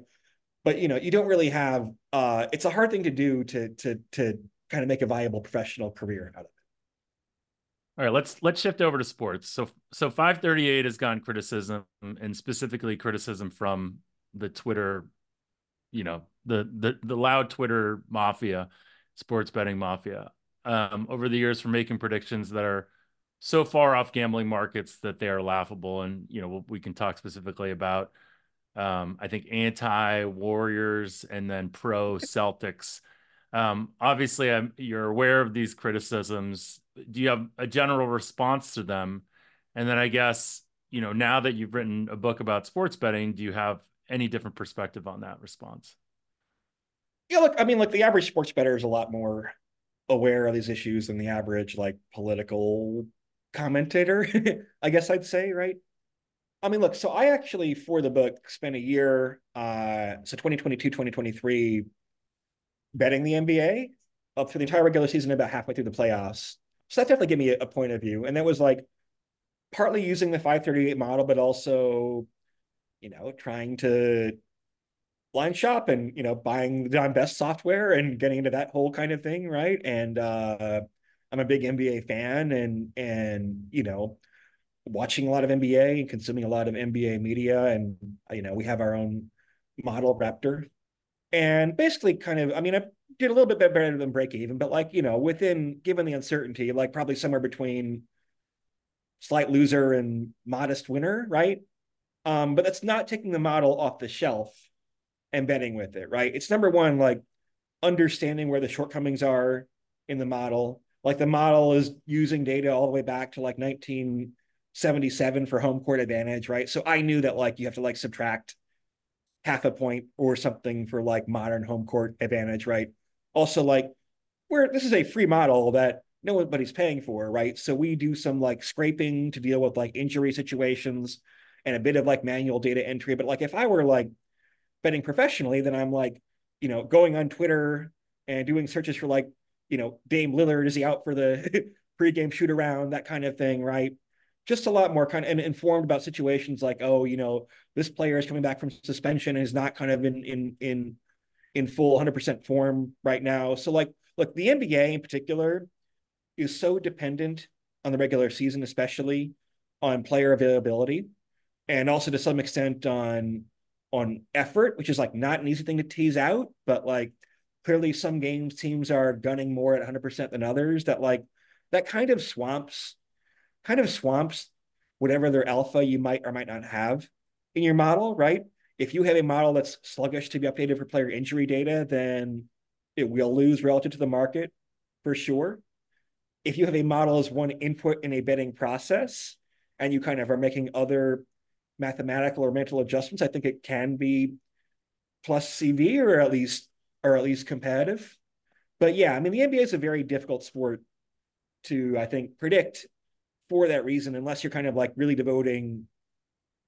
Speaker 4: but you know, you don't really have uh it's a hard thing to do to to to kind of make a viable professional career out of it.
Speaker 1: All right, let's let's shift over to sports. So so 538 has gotten criticism and specifically criticism from the Twitter, you know, the the the loud Twitter mafia, sports betting mafia, um, over the years for making predictions that are so far off gambling markets that they are laughable. And you know, we can talk specifically about um, I think anti Warriors and then pro [LAUGHS] Celtics. Um, obviously, I'm, you're aware of these criticisms. Do you have a general response to them? And then I guess, you know, now that you've written a book about sports betting, do you have any different perspective on that response?
Speaker 4: Yeah, look, I mean, look, the average sports bettor is a lot more aware of these issues than the average like political commentator, [LAUGHS] I guess I'd say, right? I mean, look, so I actually for the book spent a year, uh, so 2022, 2023, betting the NBA up through the entire regular season, about halfway through the playoffs. So that definitely gave me a, a point of view. And that was like partly using the 538 model, but also, you know, trying to line shop and, you know, buying the Best software and getting into that whole kind of thing. Right. And uh, I'm a big NBA fan and, and, you know, watching a lot of NBA and consuming a lot of NBA media. And, you know, we have our own model Raptor. And basically, kind of, I mean, I did a little bit better than break even, but like, you know, within, given the uncertainty, like probably somewhere between slight loser and modest winner, right? Um, but that's not taking the model off the shelf and betting with it, right? It's number one, like understanding where the shortcomings are in the model. Like the model is using data all the way back to like 19 77 for home court advantage, right? So I knew that like you have to like subtract half a point or something for like modern home court advantage, right? Also, like where this is a free model that nobody's paying for, right? So we do some like scraping to deal with like injury situations and a bit of like manual data entry. But like if I were like betting professionally, then I'm like, you know, going on Twitter and doing searches for like, you know, Dame Lillard, is he out for the [LAUGHS] pregame shoot around, that kind of thing, right? Just a lot more kind of and informed about situations like, oh, you know, this player is coming back from suspension and is not kind of in in in in full 100% form right now. So like, look, the NBA in particular is so dependent on the regular season, especially on player availability, and also to some extent on on effort, which is like not an easy thing to tease out, but like clearly some games teams are gunning more at 100% than others that like that kind of swamps kind of swamps whatever their alpha you might or might not have in your model, right? If you have a model that's sluggish to be updated for player injury data, then it will lose relative to the market for sure. If you have a model as one input in a betting process and you kind of are making other mathematical or mental adjustments, I think it can be plus EV or at least or at least competitive. But yeah, I mean the NBA is a very difficult sport to I think predict for that reason, unless you're kind of like really devoting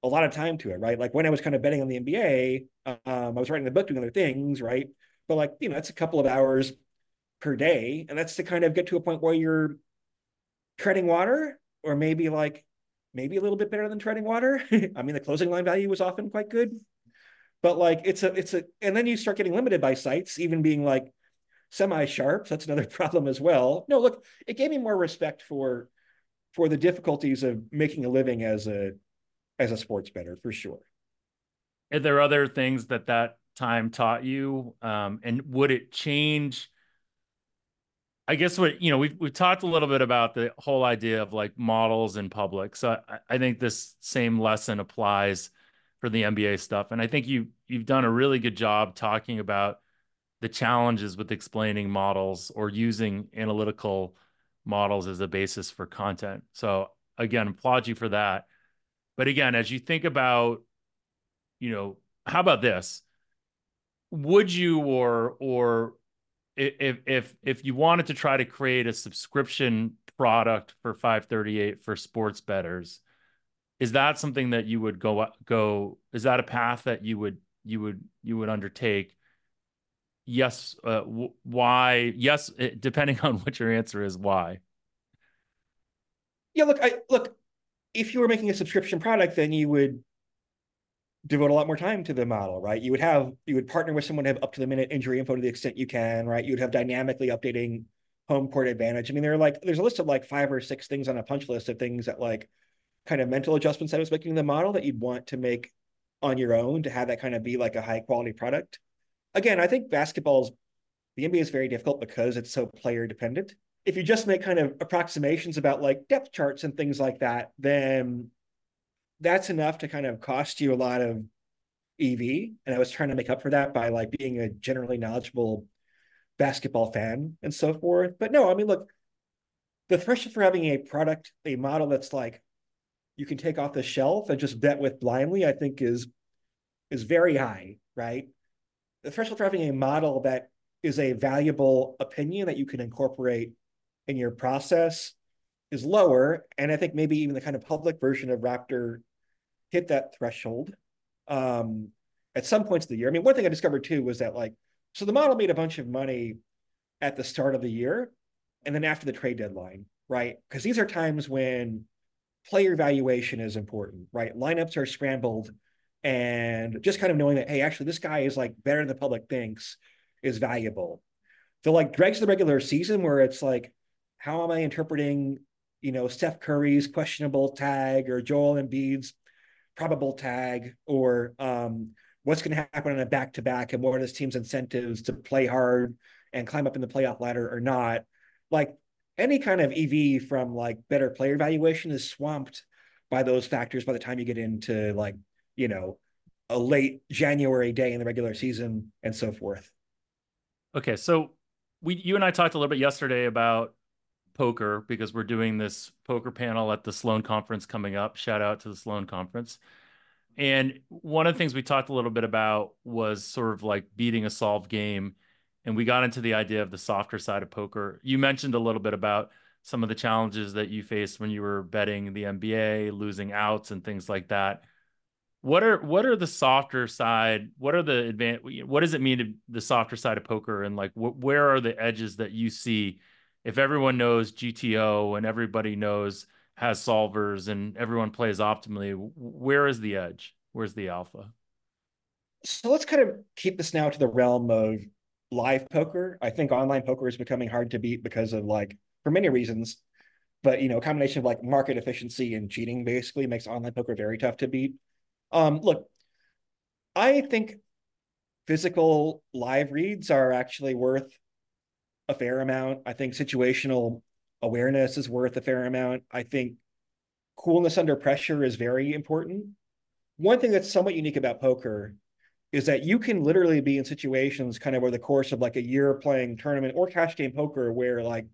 Speaker 4: a lot of time to it, right? Like when I was kind of betting on the NBA, um, I was writing the book, doing other things, right? But like, you know, that's a couple of hours per day. And that's to kind of get to a point where you're treading water or maybe like maybe a little bit better than treading water. [LAUGHS] I mean, the closing line value was often quite good. But like it's a it's a and then you start getting limited by sites, even being like semi-sharp. That's another [LAUGHS] problem as well. No, look, it gave me more respect for for the difficulties of making a living as a as a sports bettor for sure.
Speaker 1: Are there other things that that time taught you, um, and would it change? I guess what you know we've we've talked a little bit about the whole idea of like models in public. So I, I think this same lesson applies for the NBA stuff, and I think you you've done a really good job talking about the challenges with explaining models or using analytical models as a basis for content. So again, applaud you for that. But again, as you think about, you know, how about this? Would you or or if if if you wanted to try to create a subscription product for 538 for sports betters, is that something that you would go go is that a path that you would you would you would undertake yes uh, w- why yes it, eh, depending [LAUGHS] on what your answer is why
Speaker 4: yeah look i look if you were making a subscription product then you would devote a lot more time to the model right you would have you would partner with someone to have up to the minute injury info to the extent you can right you would have dynamically updating home court advantage. I mean, there are like there's a list of like five or six things on a punch list of things that like kind of mental adjustments I was making the model that you'd want to make on your own to have that kind of be like a high quality product. Again, I think basketball's the NBA is very difficult because it's so player dependent. If you just make kind of approximations about like depth charts and things like that, then that's enough to kind of cost you a lot of EV. And I was trying to make up for that by like being a generally knowledgeable basketball fan and so forth. But no, I mean, look, the threshold for having a product, a model that's like you can take off the shelf and just bet with blindly, I think is is very high, right? The threshold for having a model that is a valuable opinion that you can incorporate in your process is lower. And I think maybe even the kind of public version of Raptor hit that threshold um, at some points of the year. I mean, one thing I discovered too was that like, so the model made a bunch of money at the start of the year and then after the trade deadline, right? Because these are times when player valuation is important, right? Lineups are scrambled and just kind of knowing that, hey, actually, this guy is like better than the public thinks is valuable. so like dregs the regular season where it's like, how am I interpreting, you know, Steph Curry's questionable tag or Joel Embiid's probable tag or um, what's going to happen on a back to back and what are this team's incentives to play hard and climb up in the playoff ladder or not. Like any kind of EV from like better player valuation is swamped by those factors by the time you get into like, you know, a late January day in the regular season and so forth.
Speaker 1: Okay, so we you and I talked a little bit yesterday about poker because we're doing this poker panel at the Sloan conference coming up. Shout out to the Sloan conference. And one of the things we talked a little bit about was sort of like beating a solved game and we got into the idea of the softer side of poker. You mentioned a little bit about some of the challenges that you faced when you were betting the NBA, losing outs and things like that. What are what are the softer side? What are the advan- What does it mean to the softer side of poker? And like, wh- where are the edges that you see? If everyone knows GTO and everybody knows has solvers and everyone plays optimally, where is the edge? Where's the alpha?
Speaker 4: So let's kind of keep this now to the realm of live poker. I think online poker is becoming hard to beat because of like for many reasons. But you know, a combination of like market efficiency and cheating basically makes online poker very tough to beat. Um, look, I think physical live reads are actually worth a fair amount. I think situational awareness is worth a fair amount. I think coolness under pressure is very important. One thing that's somewhat unique about poker is that you can literally be in situations kind of over the course of like a year playing tournament or cash game poker where like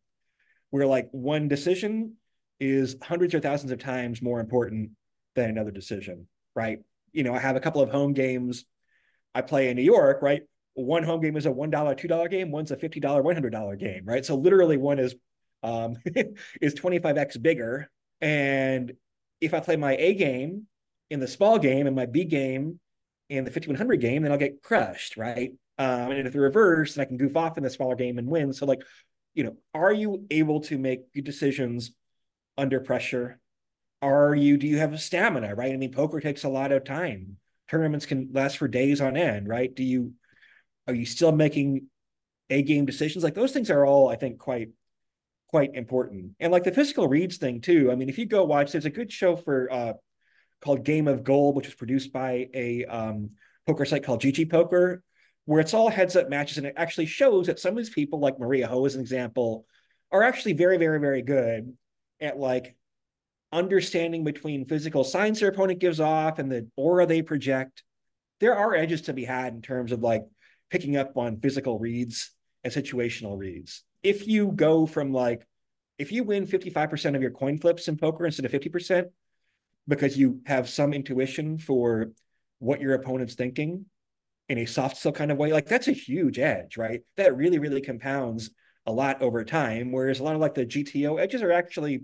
Speaker 4: where like one decision is hundreds or thousands of times more important than another decision, right? You know, I have a couple of home games I play in New York, right? One home game is a $1, $2 game, one's a $50, $100 game, right? So literally one is um [LAUGHS] is 25x bigger and if I play my A game in the small game and my B game in the 5100 game, then I'll get crushed, right? Um, and if the reverse, then I can goof off in the smaller game and win. So, like, you know, are you able to make good decisions under pressure? Are you, do you have a stamina, right? I mean, poker takes a lot of time. Tournaments can last for days on end, right? Do you, are you still making a game decisions? Like, those things are all, I think, quite, quite important. And like the physical reads thing, too. I mean, if you go watch, there's a good show for, uh, called Game of Gold, which was produced by a um, poker site called GG Poker, where it's all heads up matches. And it actually shows that some of these people, like Maria Ho as an example, are actually very, very, very good at like understanding between physical signs their opponent gives off and the aura they project. There are edges to be had in terms of like picking up on physical reads and situational reads. If you go from like, if you win 55% of your coin flips in poker instead of 50%, because you have some intuition for what your opponent's thinking in a soft skill kind of way, like that's a huge edge, right? That really, really compounds a lot over time. Whereas a lot of like the GTO edges are actually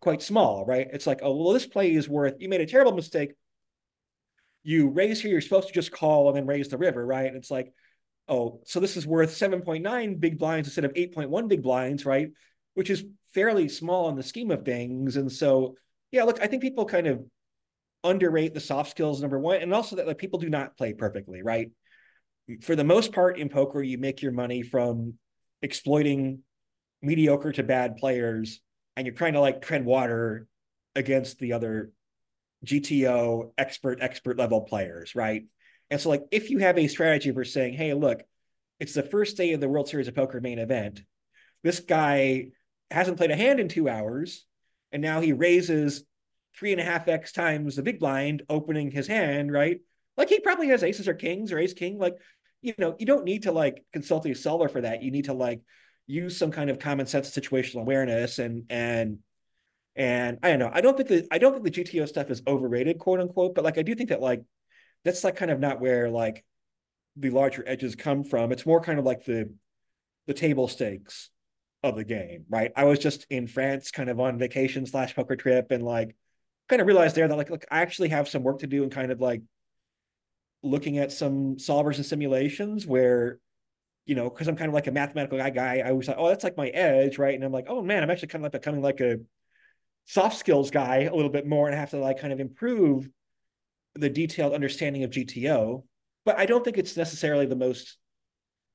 Speaker 4: quite small, right? It's like, oh, well, this play is worth, you made a terrible mistake. You raise here, you're supposed to just call and then raise the river, right? And it's like, oh, so this is worth 7.9 big blinds instead of 8.1 big blinds, right? Which is fairly small in the scheme of things. And so yeah, look, I think people kind of underrate the soft skills, number one, and also that like, people do not play perfectly, right? For the most part in poker, you make your money from exploiting mediocre to bad players and you're trying to like tread water against the other GTO expert expert level players, right? And so like if you have a strategy for saying, hey, look, it's the first day of the World Series of Poker main event. This guy hasn't played a hand in two hours, and now he raises three and a half X times the big blind, opening his hand, right? Like he probably has aces or kings or ace king. Like, you know, you don't need to like consult a solver for that. You need to like use some kind of common sense situational awareness and and and I don't know. I don't think that I don't think the GTO stuff is overrated, quote unquote, but like I do think that like that's like kind of not where like the larger edges come from. It's more kind of like the the table stakes of the game, right? I was just in France, kind of on vacation slash poker trip, and like kind of realized there that like, look, I actually have some work to do and kind of like looking at some solvers and simulations where, you know, because I'm kind of like a mathematical guy guy, I always like, oh, that's like my edge, right? And I'm like, oh man, I'm actually kind of like becoming like a soft skills guy a little bit more and I have to like kind of improve the detailed understanding of GTO. But I don't think it's necessarily the most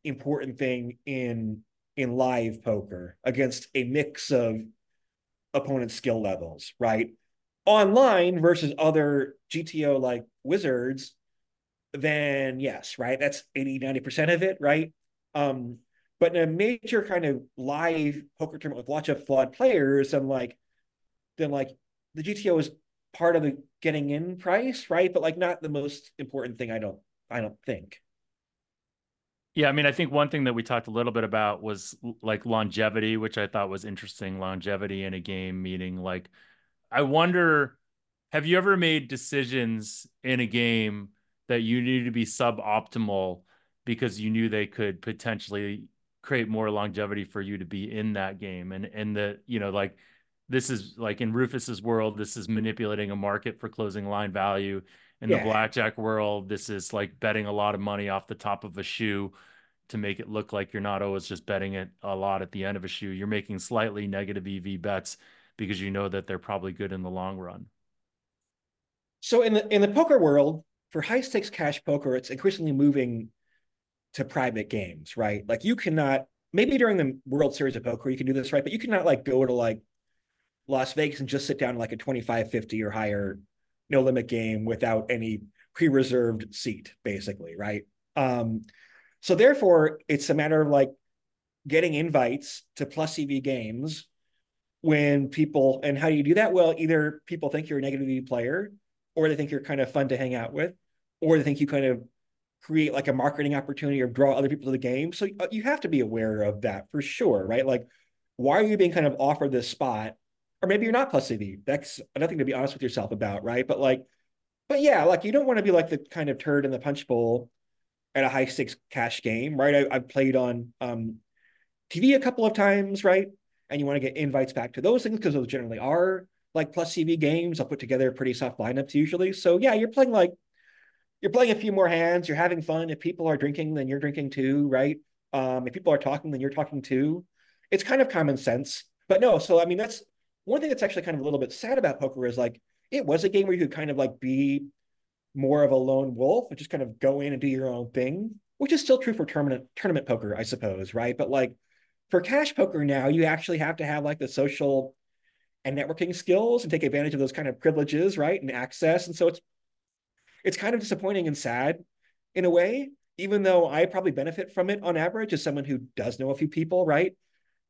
Speaker 4: important thing in in live poker against a mix of opponent skill levels, right? Online versus other GTO like wizards, then yes, right? That's 80, 90% of it, right? Um, but in a major kind of live poker tournament with lots of flawed players, and like, then like the GTO is part of the getting in price, right? But like not the most important thing, I don't, I don't think.
Speaker 1: Yeah, I mean, I think one thing that we talked a little bit about was like longevity, which I thought was interesting. Longevity in a game, meaning like, I wonder, have you ever made decisions in a game that you needed to be suboptimal because you knew they could potentially create more longevity for you to be in that game, and and the you know like this is like in Rufus's world, this is manipulating a market for closing line value in yeah. the blackjack world, this is like betting a lot of money off the top of a shoe to make it look like you're not always just betting it a lot at the end of a shoe. You're making slightly negative EV bets because you know that they're probably good in the long run.
Speaker 4: So in the in the poker world, for high stakes cash poker, it's increasingly moving to private games, right? Like you cannot maybe during the World Series of Poker you can do this, right? But you cannot like go to like Las Vegas and just sit down like a 25 50 or higher no limit game without any pre-reserved seat, basically, right? Um, so therefore, it's a matter of like getting invites to plus EV games when people and how do you do that? Well, either people think you're a negative EV player, or they think you're kind of fun to hang out with, or they think you kind of create like a marketing opportunity or draw other people to the game. So uh, you have to be aware of that for sure, right? Like, why are you being kind of offered this spot or maybe you're not plus EV. That's nothing to be honest with yourself about, right? But like, but yeah, like you don't want to be like the kind of turd in the punch bowl at a high stakes cash game, right? I, have played on um, TV a couple of times, right? And you want to get invites back to those things because those generally are like plus EV games. I'll put together pretty soft lineups usually. So yeah, you're playing like you're playing a few more hands. You're having fun. If people are drinking, then you're drinking too, right? Um, if people are talking, then you're talking too. It's kind of common sense. But no, so I mean that's one thing that's actually kind of a little bit sad about poker is like it was a game where you could kind of like be more of a lone wolf and just kind of go in and do your own thing, which is still true for tournament tournament poker, I suppose, right? But like for cash poker now, you actually have to have like the social and networking skills and take advantage of those kind of privileges, right? And access. And so it's it's kind of disappointing and sad in a way, even though I probably benefit from it on average as someone who does know a few people, right?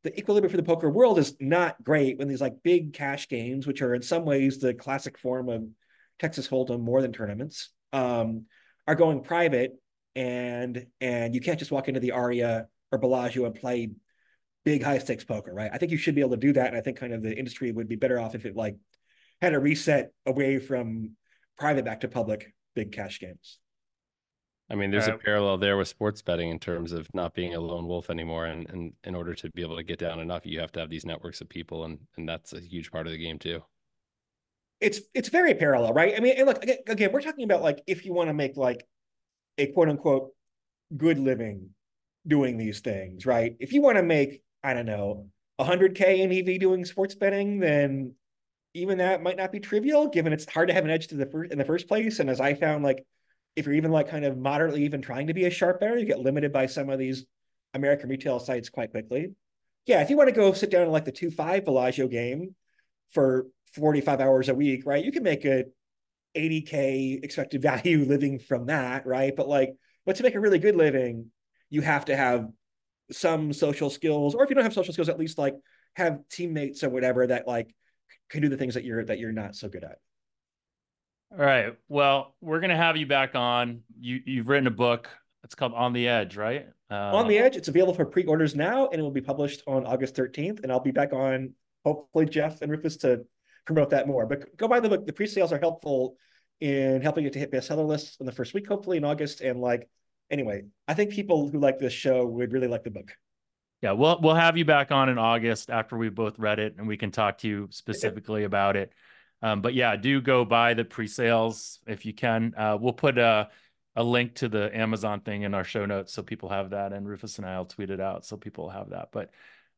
Speaker 4: the equilibrium for the poker world is not great when these like big cash games, which are in some ways the classic form of Texas Hold'em more than tournaments, um, are going private, and and you can't just walk into the Aria or Bellagio and play big high stakes poker, right? I think you should be able to do that, and I think kind of the industry would be better off if it like had a reset away from private back to public big cash games.
Speaker 3: I mean, there's uh, a parallel there with sports betting in terms of not being a lone wolf anymore. And, and in order to be able to get down enough, you have to have these networks of people. And, and that's a huge part of the game too.
Speaker 4: It's, it's very parallel, right? I mean, and look, again, again, we're talking about like, if you want to make like a quote unquote good living doing these things, right? If you want to make, I don't know, 100K in EV doing sports betting, then even that might not be trivial given it's hard to have an edge to the first in the first place. And as I found, like if you're even like kind of moderately even trying to be a sharp better, you get limited by some of these American retail sites quite quickly. yeah, if you want to go sit down in like the two five Bellagio game for 45 hours a week, right? You can make a 80k expected value [LAUGHS] living from that, right? But like, but to make a really good living, you have to have some social skills, or if you don't have social skills, at least like have teammates or whatever that like can do the things that you're that you're not so good at.
Speaker 1: All right. Well, we're gonna have you back on. You you've written a book. It's called On the Edge, right?
Speaker 4: Uh, on the Edge. It's available for pre-orders now, and it will be published on August 13th. And I'll be back on hopefully Jeff and Rufus to promote that more. But go buy the book. The pre-sales are helpful in helping it to hit bestseller lists in the first week, hopefully in August. And like, anyway, I think people who like this show would really like the book.
Speaker 1: Yeah, we'll we'll have you back on in August after we've both read it, and we can talk to you specifically about it. Um, but yeah, do go buy the pre-sales if you can. Uh, we'll put a a link to the Amazon thing in our show notes so people have that, and Rufus and I'll tweet it out so people have that. But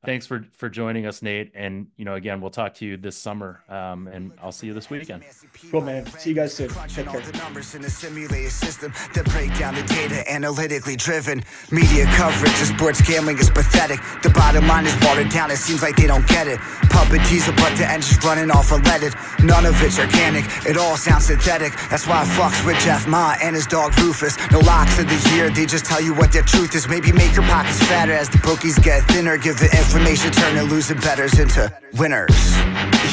Speaker 1: thanks for for joining us, Nate. And you know, again, we'll talk to you this summer, um, and I'll see you this weekend.
Speaker 4: Cool, man. See you guys soon. Take care.
Speaker 2: the numbers in the simulated system that break down the data, analytically driven. Media coverage of sports gambling is pathetic. The bottom line is watered down. It seems like they don't get it. Puppet teaser, but the engine's running off unleaded. None of it's organic. It all sounds synthetic. That's why I fucks with Jeff Ma and his dog Rufus. No locks of the year. They just tell you what their truth is. Maybe make your pockets fatter as the bookies get thinner. Give the info information turning losing betters into winners.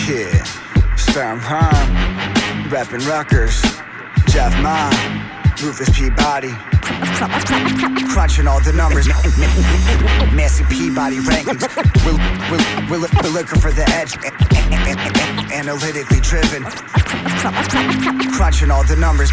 Speaker 2: Yeah, Sturm Hum, reppin' Rutgers, Jeff Ma, Rufus Peabody. Crunching all the numbers, Massey Peabody rankings. We're, we're, we're looking for the edge, analytically driven. Crunching all the numbers.